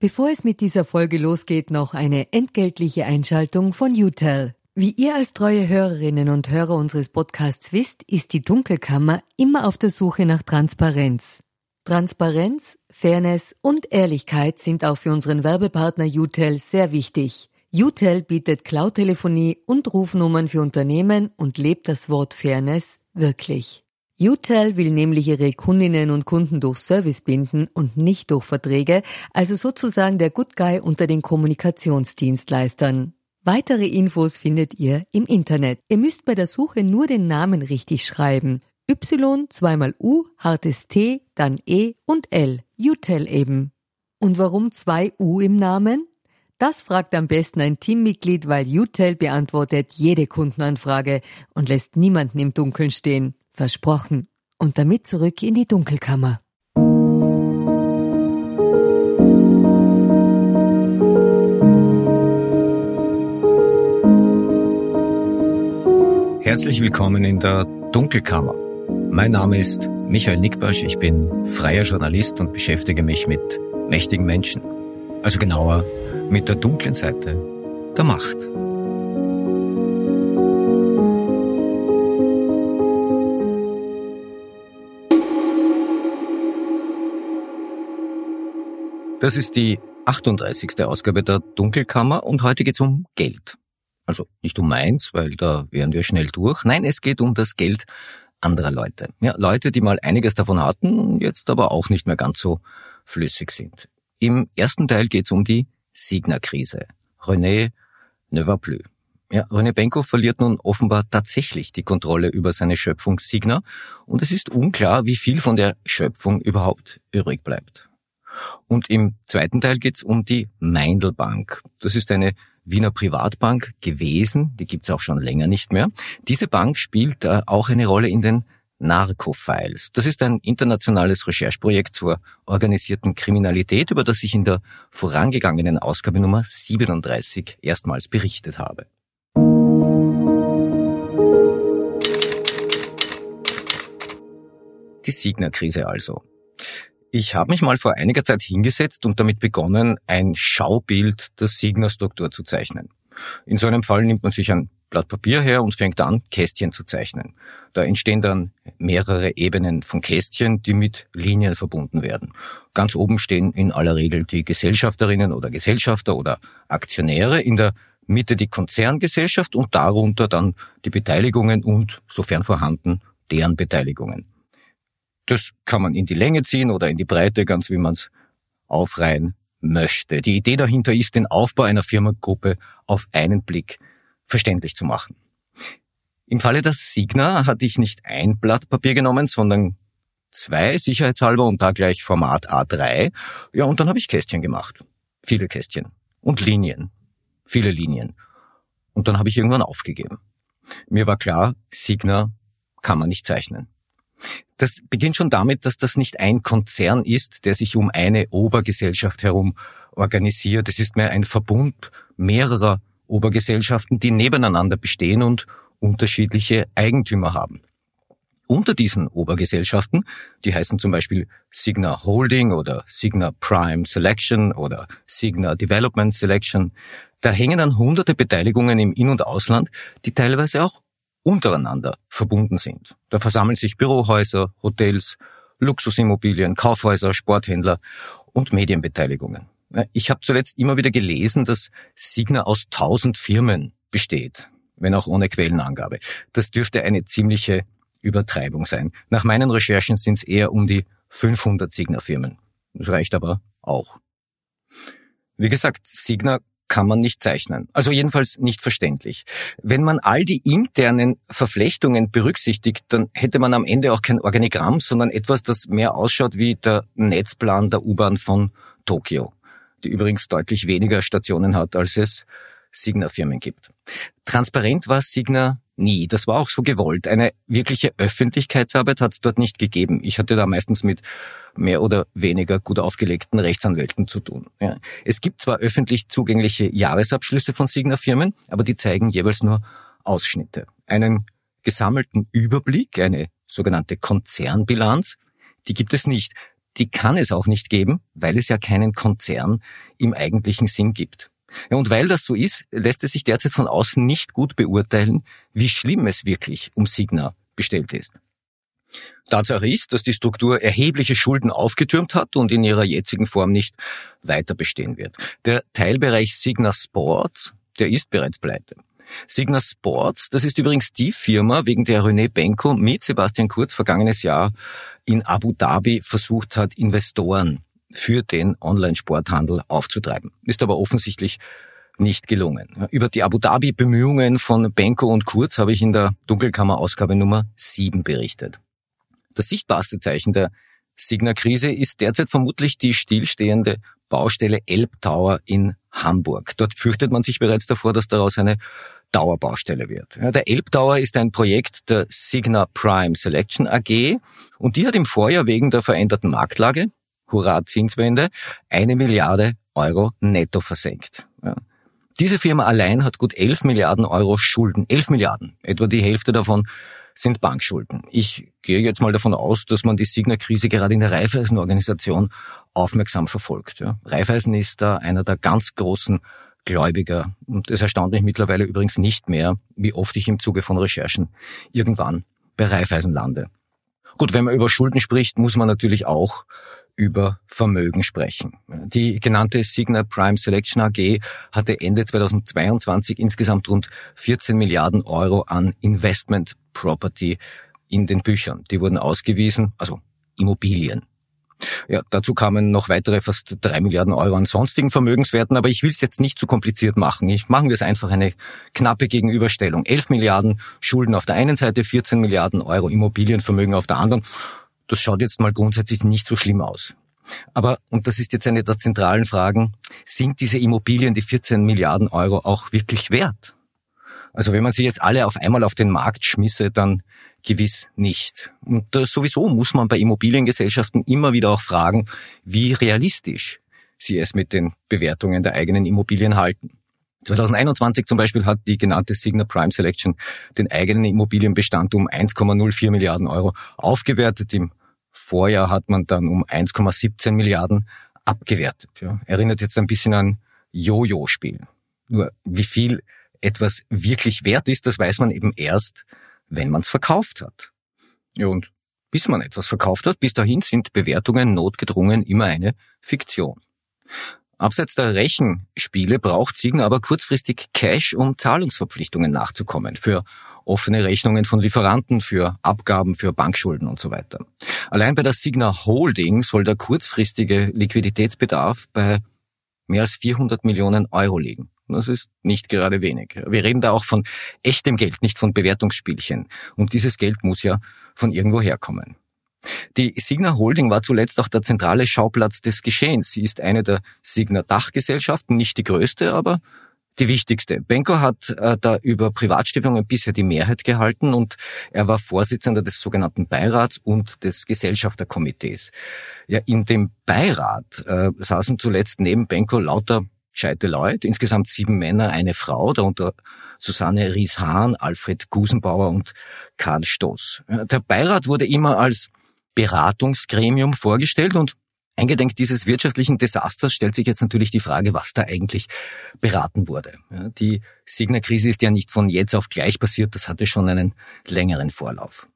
Bevor es mit dieser Folge losgeht, noch eine entgeltliche Einschaltung von UTEL. Wie ihr als treue Hörerinnen und Hörer unseres Podcasts wisst, ist die Dunkelkammer immer auf der Suche nach Transparenz. Transparenz, Fairness und Ehrlichkeit sind auch für unseren Werbepartner UTEL sehr wichtig. UTEL bietet Cloud-Telefonie und Rufnummern für Unternehmen und lebt das Wort Fairness wirklich. UTEL will nämlich ihre Kundinnen und Kunden durch Service binden und nicht durch Verträge, also sozusagen der Good Guy unter den Kommunikationsdienstleistern. Weitere Infos findet ihr im Internet. Ihr müsst bei der Suche nur den Namen richtig schreiben. Y, zweimal U, hartes T, dann E und L. UTEL eben. Und warum zwei U im Namen? Das fragt am besten ein Teammitglied, weil UTEL beantwortet jede Kundenanfrage und lässt niemanden im Dunkeln stehen. Versprochen. Und damit zurück in die Dunkelkammer. Herzlich willkommen in der Dunkelkammer. Mein Name ist Michael Nickbasch, ich bin freier Journalist und beschäftige mich mit mächtigen Menschen. Also genauer mit der dunklen Seite der Macht. Das ist die 38. Ausgabe der Dunkelkammer und heute geht es um Geld. Also nicht um meins, weil da wären wir schnell durch. Nein, es geht um das Geld anderer Leute. Ja, Leute, die mal einiges davon hatten, jetzt aber auch nicht mehr ganz so flüssig sind. Im ersten Teil geht es um die Signa-Krise. René ne va plus. Ja, René Benko verliert nun offenbar tatsächlich die Kontrolle über seine Schöpfung Signa und es ist unklar, wie viel von der Schöpfung überhaupt übrig bleibt. Und im zweiten Teil geht's um die Meindelbank. Das ist eine Wiener Privatbank gewesen, die gibt's auch schon länger nicht mehr. Diese Bank spielt äh, auch eine Rolle in den Narco-Files. Das ist ein internationales Rechercheprojekt zur organisierten Kriminalität, über das ich in der vorangegangenen Ausgabe Nummer 37 erstmals berichtet habe. Die Signer-Krise also. Ich habe mich mal vor einiger Zeit hingesetzt und damit begonnen, ein Schaubild der Signer-Struktur zu zeichnen. In so einem Fall nimmt man sich ein Blatt Papier her und fängt an, Kästchen zu zeichnen. Da entstehen dann mehrere Ebenen von Kästchen, die mit Linien verbunden werden. Ganz oben stehen in aller Regel die Gesellschafterinnen oder Gesellschafter oder Aktionäre, in der Mitte die Konzerngesellschaft und darunter dann die Beteiligungen und, sofern vorhanden, deren Beteiligungen. Das kann man in die Länge ziehen oder in die Breite, ganz wie man es aufreihen möchte. Die Idee dahinter ist, den Aufbau einer Firmengruppe auf einen Blick verständlich zu machen. Im Falle der Signa hatte ich nicht ein Blatt Papier genommen, sondern zwei sicherheitshalber und da gleich Format A3. Ja, und dann habe ich Kästchen gemacht. Viele Kästchen. Und Linien. Viele Linien. Und dann habe ich irgendwann aufgegeben. Mir war klar, Signa kann man nicht zeichnen. Das beginnt schon damit, dass das nicht ein Konzern ist, der sich um eine Obergesellschaft herum organisiert. Es ist mehr ein Verbund mehrerer Obergesellschaften, die nebeneinander bestehen und unterschiedliche Eigentümer haben. Unter diesen Obergesellschaften, die heißen zum Beispiel Signa Holding oder Signa Prime Selection oder Signa Development Selection, da hängen dann hunderte Beteiligungen im In- und Ausland, die teilweise auch untereinander verbunden sind. Da versammeln sich Bürohäuser, Hotels, Luxusimmobilien, Kaufhäuser, Sporthändler und Medienbeteiligungen. Ich habe zuletzt immer wieder gelesen, dass Signa aus tausend Firmen besteht, wenn auch ohne Quellenangabe. Das dürfte eine ziemliche Übertreibung sein. Nach meinen Recherchen sind es eher um die 500 Signa-Firmen. Das reicht aber auch. Wie gesagt, Signa kann man nicht zeichnen. Also jedenfalls nicht verständlich. Wenn man all die internen Verflechtungen berücksichtigt, dann hätte man am Ende auch kein Organigramm, sondern etwas, das mehr ausschaut wie der Netzplan der U-Bahn von Tokio, die übrigens deutlich weniger Stationen hat, als es Signa-Firmen gibt. Transparent war Signa nie. Das war auch so gewollt. Eine wirkliche Öffentlichkeitsarbeit hat es dort nicht gegeben. Ich hatte da meistens mit mehr oder weniger gut aufgelegten Rechtsanwälten zu tun. Ja. Es gibt zwar öffentlich zugängliche Jahresabschlüsse von Signa-Firmen, aber die zeigen jeweils nur Ausschnitte. Einen gesammelten Überblick, eine sogenannte Konzernbilanz, die gibt es nicht. die kann es auch nicht geben, weil es ja keinen Konzern im eigentlichen Sinn gibt. Ja, und weil das so ist, lässt es sich derzeit von außen nicht gut beurteilen, wie schlimm es wirklich um Signa bestellt ist. Tatsache ist, dass die Struktur erhebliche Schulden aufgetürmt hat und in ihrer jetzigen Form nicht weiter bestehen wird. Der Teilbereich Signa Sports, der ist bereits pleite. Signa Sports, das ist übrigens die Firma, wegen der René Benko mit Sebastian Kurz vergangenes Jahr in Abu Dhabi versucht hat, Investoren für den Online-Sporthandel aufzutreiben. Ist aber offensichtlich nicht gelungen. Über die Abu Dhabi Bemühungen von Benko und Kurz habe ich in der Dunkelkammer Ausgabe Nummer 7 berichtet. Das sichtbarste Zeichen der Signa-Krise ist derzeit vermutlich die stillstehende Baustelle Elbtower in Hamburg. Dort fürchtet man sich bereits davor, dass daraus eine Dauerbaustelle wird. der Elbtower ist ein Projekt der Signa Prime Selection AG und die hat im Vorjahr wegen der veränderten Marktlage, hurra Zinswende, eine Milliarde Euro netto versenkt. Diese Firma allein hat gut 11 Milliarden Euro Schulden. 11 Milliarden. Etwa die Hälfte davon sind Bankschulden. Ich gehe jetzt mal davon aus, dass man die Signa-Krise gerade in der Raiffeisen-Organisation aufmerksam verfolgt. Ja. Raiffeisen ist da einer der ganz großen Gläubiger. Und es erstaunt mich mittlerweile übrigens nicht mehr, wie oft ich im Zuge von Recherchen irgendwann bei Raiffeisen lande. Gut, wenn man über Schulden spricht, muss man natürlich auch über Vermögen sprechen. Die genannte Signa Prime Selection AG hatte Ende 2022 insgesamt rund 14 Milliarden Euro an Investment Property in den Büchern. Die wurden ausgewiesen, also Immobilien. Ja, dazu kamen noch weitere fast drei Milliarden Euro an sonstigen Vermögenswerten, aber ich will es jetzt nicht zu kompliziert machen. Ich machen wir es einfach eine knappe Gegenüberstellung. 11 Milliarden Schulden auf der einen Seite, 14 Milliarden Euro Immobilienvermögen auf der anderen. Das schaut jetzt mal grundsätzlich nicht so schlimm aus. Aber, und das ist jetzt eine der zentralen Fragen, sind diese Immobilien, die 14 Milliarden Euro auch wirklich wert? Also wenn man sie jetzt alle auf einmal auf den Markt schmisse, dann gewiss nicht. Und sowieso muss man bei Immobiliengesellschaften immer wieder auch fragen, wie realistisch sie es mit den Bewertungen der eigenen Immobilien halten. 2021 zum Beispiel hat die genannte Signa Prime Selection den eigenen Immobilienbestand um 1,04 Milliarden Euro aufgewertet. Im Vorjahr hat man dann um 1,17 Milliarden abgewertet. Ja. Erinnert jetzt ein bisschen an Jojo-Spiel. Nur wie viel etwas wirklich wert ist, das weiß man eben erst, wenn man es verkauft hat. Ja, und bis man etwas verkauft hat, bis dahin sind Bewertungen notgedrungen immer eine Fiktion. Abseits der Rechenspiele braucht Siegen aber kurzfristig Cash, um Zahlungsverpflichtungen nachzukommen. Für offene Rechnungen von Lieferanten, für Abgaben, für Bankschulden und so weiter. Allein bei der Signa Holding soll der kurzfristige Liquiditätsbedarf bei mehr als 400 Millionen Euro liegen. Das ist nicht gerade wenig. Wir reden da auch von echtem Geld, nicht von Bewertungsspielchen. Und dieses Geld muss ja von irgendwo herkommen. Die Signa Holding war zuletzt auch der zentrale Schauplatz des Geschehens. Sie ist eine der Signa Dachgesellschaften, nicht die größte, aber die wichtigste. Benko hat äh, da über Privatstiftungen bisher die Mehrheit gehalten und er war Vorsitzender des sogenannten Beirats und des Gesellschafterkomitees. Ja, in dem Beirat äh, saßen zuletzt neben Benko lauter gescheite Leute, insgesamt sieben Männer, eine Frau, darunter Susanne Ries-Hahn, Alfred Gusenbauer und Karl Stoß. Der Beirat wurde immer als Beratungsgremium vorgestellt und eingedenk dieses wirtschaftlichen Desasters stellt sich jetzt natürlich die Frage, was da eigentlich beraten wurde. Die Signa-Krise ist ja nicht von jetzt auf gleich passiert, das hatte schon einen längeren Vorlauf.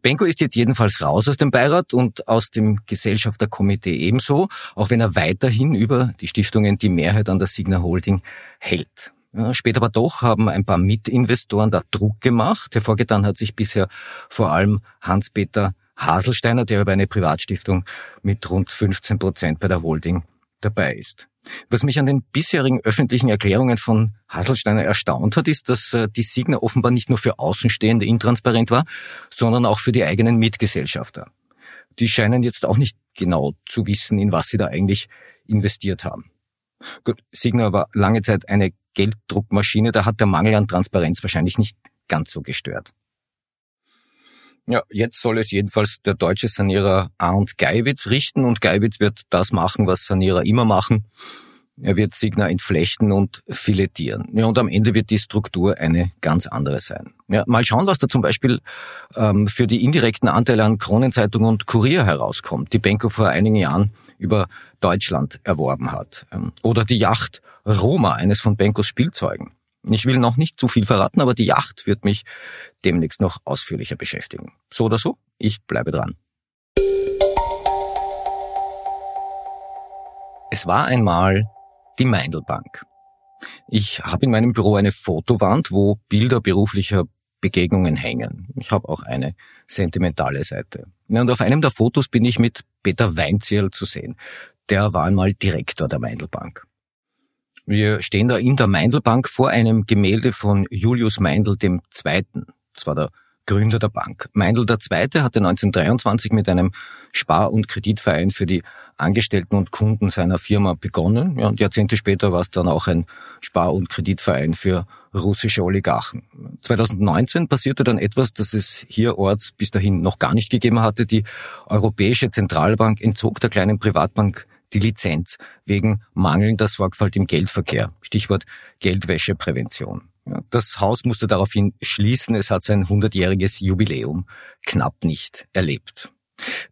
Benko ist jetzt jedenfalls raus aus dem Beirat und aus dem Gesellschafterkomitee ebenso, auch wenn er weiterhin über die Stiftungen die Mehrheit an der Signa Holding hält. Ja, später aber doch haben ein paar Mitinvestoren da Druck gemacht. Hervorgetan hat sich bisher vor allem Hans-Peter Haselsteiner, der über eine Privatstiftung mit rund 15 Prozent bei der Holding dabei ist. Was mich an den bisherigen öffentlichen Erklärungen von Haselsteiner erstaunt hat, ist, dass äh, die Signa offenbar nicht nur für Außenstehende intransparent war, sondern auch für die eigenen Mitgesellschafter. Die scheinen jetzt auch nicht genau zu wissen, in was sie da eigentlich investiert haben. Gut, Signa war lange Zeit eine Gelddruckmaschine, da hat der Mangel an Transparenz wahrscheinlich nicht ganz so gestört. Ja, jetzt soll es jedenfalls der deutsche Sanierer Arndt Geiwitz richten und Geiwitz wird das machen, was Sanierer immer machen. Er wird Signa entflechten und filetieren. Ja, und am Ende wird die Struktur eine ganz andere sein. Ja, mal schauen, was da zum Beispiel ähm, für die indirekten Anteile an Kronenzeitung und Kurier herauskommt, die Benko vor einigen Jahren über Deutschland erworben hat. Ähm, oder die Yacht Roma, eines von Benkos Spielzeugen. Ich will noch nicht zu viel verraten, aber die Yacht wird mich demnächst noch ausführlicher beschäftigen. So oder so, ich bleibe dran. Es war einmal die Meindelbank. Ich habe in meinem Büro eine Fotowand, wo Bilder beruflicher Begegnungen hängen. Ich habe auch eine sentimentale Seite. Und auf einem der Fotos bin ich mit Peter Weinzierl zu sehen. Der war einmal Direktor der Meindelbank. Wir stehen da in der Meindelbank vor einem Gemälde von Julius Meindl II. Das war der Gründer der Bank. Meindl II. hatte 1923 mit einem Spar- und Kreditverein für die Angestellten und Kunden seiner Firma begonnen. Ja, und Jahrzehnte später war es dann auch ein Spar- und Kreditverein für russische Oligarchen. 2019 passierte dann etwas, das es hierorts bis dahin noch gar nicht gegeben hatte. Die Europäische Zentralbank entzog der kleinen Privatbank die Lizenz wegen mangelnder Sorgfalt im Geldverkehr. Stichwort Geldwäscheprävention. Das Haus musste daraufhin schließen. Es hat sein 100-jähriges Jubiläum knapp nicht erlebt.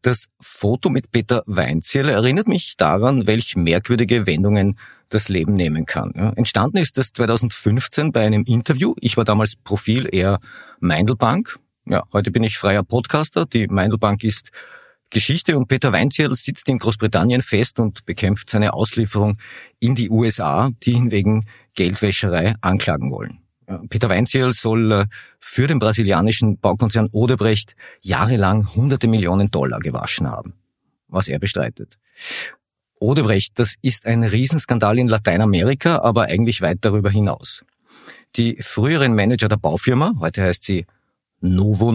Das Foto mit Peter Weinzierl erinnert mich daran, welch merkwürdige Wendungen das Leben nehmen kann. Entstanden ist das 2015 bei einem Interview. Ich war damals Profil eher Meindelbank. Ja, heute bin ich freier Podcaster. Die Meindelbank ist Geschichte und Peter Weinzierl sitzt in Großbritannien fest und bekämpft seine Auslieferung in die USA, die ihn wegen Geldwäscherei anklagen wollen. Peter Weinzierl soll äh, für den brasilianischen Baukonzern Odebrecht jahrelang hunderte Millionen Dollar gewaschen haben, was er bestreitet. Odebrecht, das ist ein Riesenskandal in Lateinamerika, aber eigentlich weit darüber hinaus. Die früheren Manager der Baufirma, heute heißt sie Novo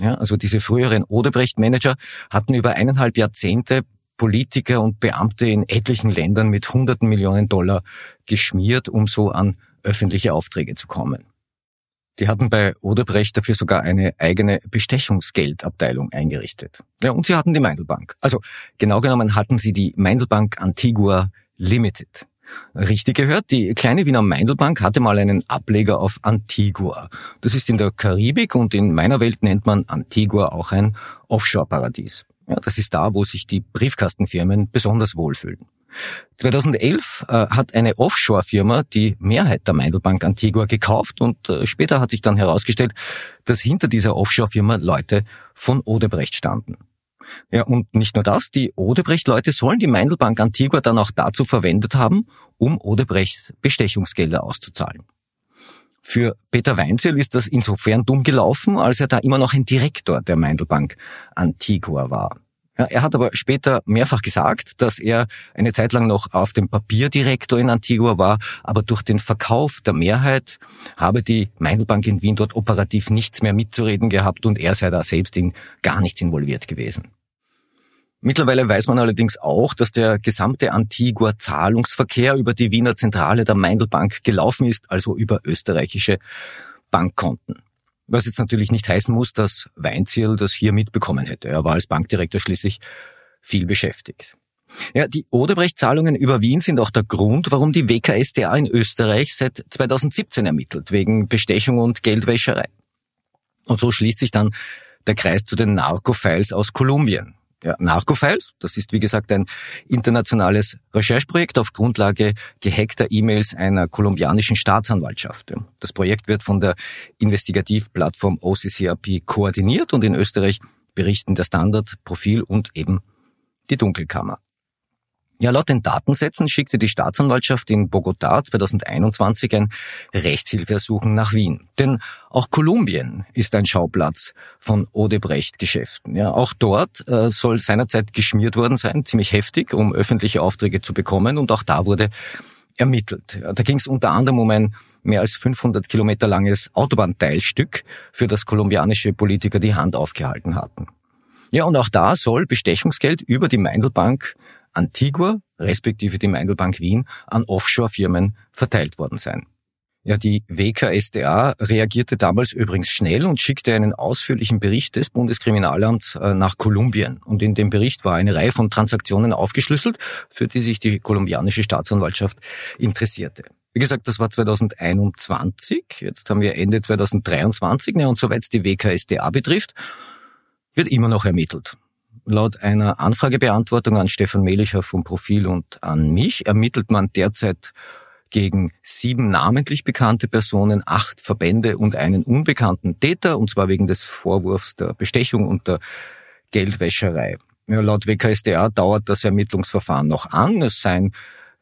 ja, also diese früheren Odebrecht-Manager, hatten über eineinhalb Jahrzehnte Politiker und Beamte in etlichen Ländern mit hunderten Millionen Dollar geschmiert, um so an öffentliche Aufträge zu kommen. Die hatten bei Odebrecht dafür sogar eine eigene Bestechungsgeldabteilung eingerichtet. Ja, und sie hatten die Meindelbank. Also genau genommen hatten sie die Meindelbank Antigua Limited. Richtig gehört, die kleine Wiener Meindelbank hatte mal einen Ableger auf Antigua. Das ist in der Karibik und in meiner Welt nennt man Antigua auch ein Offshore-Paradies. Ja, das ist da, wo sich die Briefkastenfirmen besonders wohlfühlen. 2011 äh, hat eine Offshore-Firma die Mehrheit der Meindelbank Antigua gekauft und äh, später hat sich dann herausgestellt, dass hinter dieser Offshore-Firma Leute von Odebrecht standen. Ja, und nicht nur das, die Odebrecht-Leute sollen die Meindelbank Antigua dann auch dazu verwendet haben, um Odebrecht Bestechungsgelder auszuzahlen. Für Peter Weinzel ist das insofern dumm gelaufen, als er da immer noch ein Direktor der Meindelbank Antigua war. Ja, er hat aber später mehrfach gesagt, dass er eine Zeit lang noch auf dem Papier Direktor in Antigua war, aber durch den Verkauf der Mehrheit habe die Meindelbank in Wien dort operativ nichts mehr mitzureden gehabt und er sei da selbst in gar nichts involviert gewesen. Mittlerweile weiß man allerdings auch, dass der gesamte Antigua-Zahlungsverkehr über die Wiener Zentrale der Meindelbank gelaufen ist, also über österreichische Bankkonten. Was jetzt natürlich nicht heißen muss, dass Weinzierl das hier mitbekommen hätte. Er war als Bankdirektor schließlich viel beschäftigt. Ja, die Odebrecht-Zahlungen über Wien sind auch der Grund, warum die WKSDA in Österreich seit 2017 ermittelt, wegen Bestechung und Geldwäscherei. Und so schließt sich dann der Kreis zu den Narco-Files aus Kolumbien. Narcofiles, das ist wie gesagt ein internationales Rechercheprojekt auf Grundlage gehackter E-Mails einer kolumbianischen Staatsanwaltschaft. Das Projekt wird von der Investigativplattform OCCRP koordiniert und in Österreich berichten der Standard, Profil und eben die Dunkelkammer. Ja, laut den Datensätzen schickte die Staatsanwaltschaft in Bogotá 2021 ein Rechtshilfeersuchen nach Wien. Denn auch Kolumbien ist ein Schauplatz von Odebrecht-Geschäften. Ja, auch dort äh, soll seinerzeit geschmiert worden sein, ziemlich heftig, um öffentliche Aufträge zu bekommen. Und auch da wurde ermittelt. Ja, da ging es unter anderem um ein mehr als 500 Kilometer langes Autobahnteilstück, für das kolumbianische Politiker die Hand aufgehalten hatten. Ja, und auch da soll Bestechungsgeld über die Meindelbank Antigua respektive die Meindelbank Wien an Offshore-Firmen verteilt worden sein. Ja, die WKSDA reagierte damals übrigens schnell und schickte einen ausführlichen Bericht des Bundeskriminalamts äh, nach Kolumbien. Und in dem Bericht war eine Reihe von Transaktionen aufgeschlüsselt, für die sich die kolumbianische Staatsanwaltschaft interessierte. Wie gesagt, das war 2021. Jetzt haben wir Ende 2023. Ja, und soweit es die WKSDA betrifft, wird immer noch ermittelt. Laut einer Anfragebeantwortung an Stefan Melicher vom Profil und an mich ermittelt man derzeit gegen sieben namentlich bekannte Personen, acht Verbände und einen unbekannten Täter, und zwar wegen des Vorwurfs der Bestechung und der Geldwäscherei. Ja, laut WKSDA dauert das Ermittlungsverfahren noch an. Es seien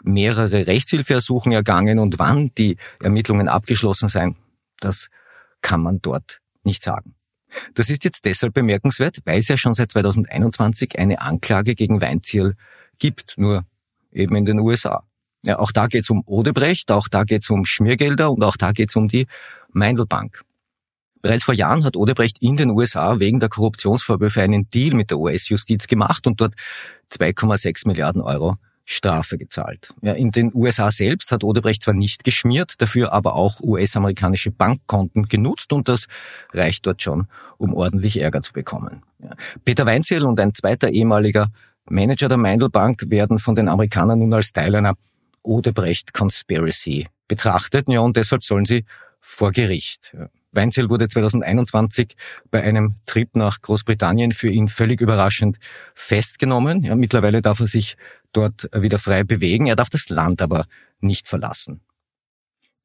mehrere Rechtshilfeersuchen ergangen und wann die Ermittlungen abgeschlossen seien, das kann man dort nicht sagen. Das ist jetzt deshalb bemerkenswert, weil es ja schon seit 2021 eine Anklage gegen Weinzierl gibt, nur eben in den USA. Ja, auch da geht es um Odebrecht, auch da geht es um Schmiergelder und auch da geht es um die Meindelbank. Bereits vor Jahren hat Odebrecht in den USA wegen der Korruptionsvorwürfe einen Deal mit der US-Justiz gemacht und dort 2,6 Milliarden Euro Strafe gezahlt. Ja, in den USA selbst hat Odebrecht zwar nicht geschmiert, dafür aber auch US-amerikanische Bankkonten genutzt und das reicht dort schon, um ordentlich Ärger zu bekommen. Ja. Peter Weinzierl und ein zweiter ehemaliger Manager der Meindl Bank werden von den Amerikanern nun als Teil einer Odebrecht Conspiracy betrachtet. Ja, und deshalb sollen sie vor Gericht. Weinzel wurde 2021 bei einem Trip nach Großbritannien für ihn völlig überraschend festgenommen. Ja, mittlerweile darf er sich dort wieder frei bewegen. Er darf das Land aber nicht verlassen.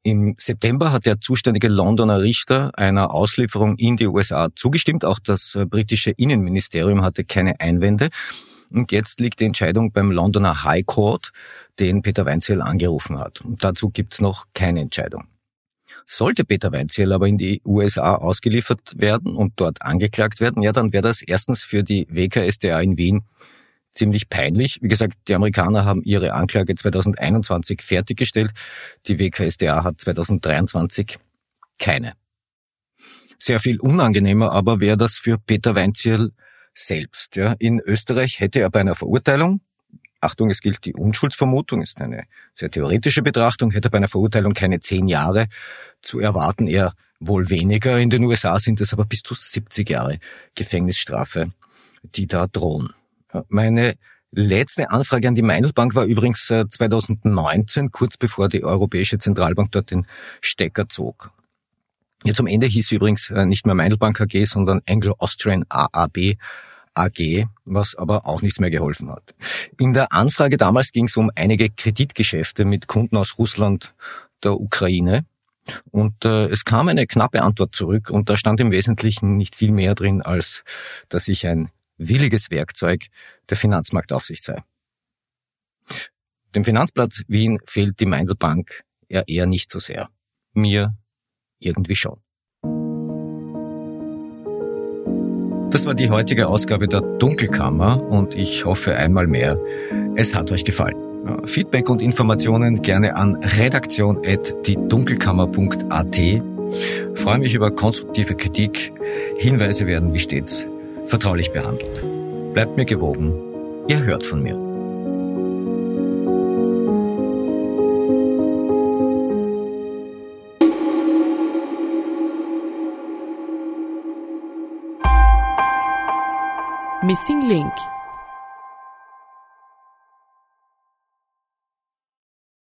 Im September hat der zuständige Londoner Richter einer Auslieferung in die USA zugestimmt. Auch das britische Innenministerium hatte keine Einwände. Und jetzt liegt die Entscheidung beim Londoner High Court, den Peter Weinzierl angerufen hat. Und dazu gibt's noch keine Entscheidung. Sollte Peter Weinzierl aber in die USA ausgeliefert werden und dort angeklagt werden, ja, dann wäre das erstens für die WKSDA in Wien ziemlich peinlich. Wie gesagt, die Amerikaner haben ihre Anklage 2021 fertiggestellt. Die WKSDA hat 2023 keine. Sehr viel unangenehmer aber wäre das für Peter Weinzierl selbst. Ja. In Österreich hätte er bei einer Verurteilung, Achtung, es gilt die Unschuldsvermutung, ist eine sehr theoretische Betrachtung, hätte bei einer Verurteilung keine zehn Jahre zu erwarten, eher wohl weniger. In den USA sind es aber bis zu 70 Jahre Gefängnisstrafe, die da drohen. Meine letzte Anfrage an die Meindelbank war übrigens 2019, äh, kurz bevor die Europäische Zentralbank dort den Stecker zog. Ja, zum Ende hieß übrigens äh, nicht mehr Meindelbank AG, sondern Anglo-Austrian AAB AG, was aber auch nichts mehr geholfen hat. In der Anfrage damals ging es um einige Kreditgeschäfte mit Kunden aus Russland, der Ukraine. Und äh, es kam eine knappe Antwort zurück und da stand im Wesentlichen nicht viel mehr drin, als dass ich ein williges Werkzeug der Finanzmarktaufsicht sei. Dem Finanzplatz Wien fehlt die Meindelbank ja eher nicht so sehr. Mir irgendwie schon. Das war die heutige Ausgabe der Dunkelkammer und ich hoffe einmal mehr, es hat euch gefallen. Feedback und Informationen gerne an redaktion.diedunkelkammer.at. Freue mich über konstruktive Kritik. Hinweise werden wie stets vertraulich behandelt. Bleibt mir gewogen. Ihr hört von mir. Missing Link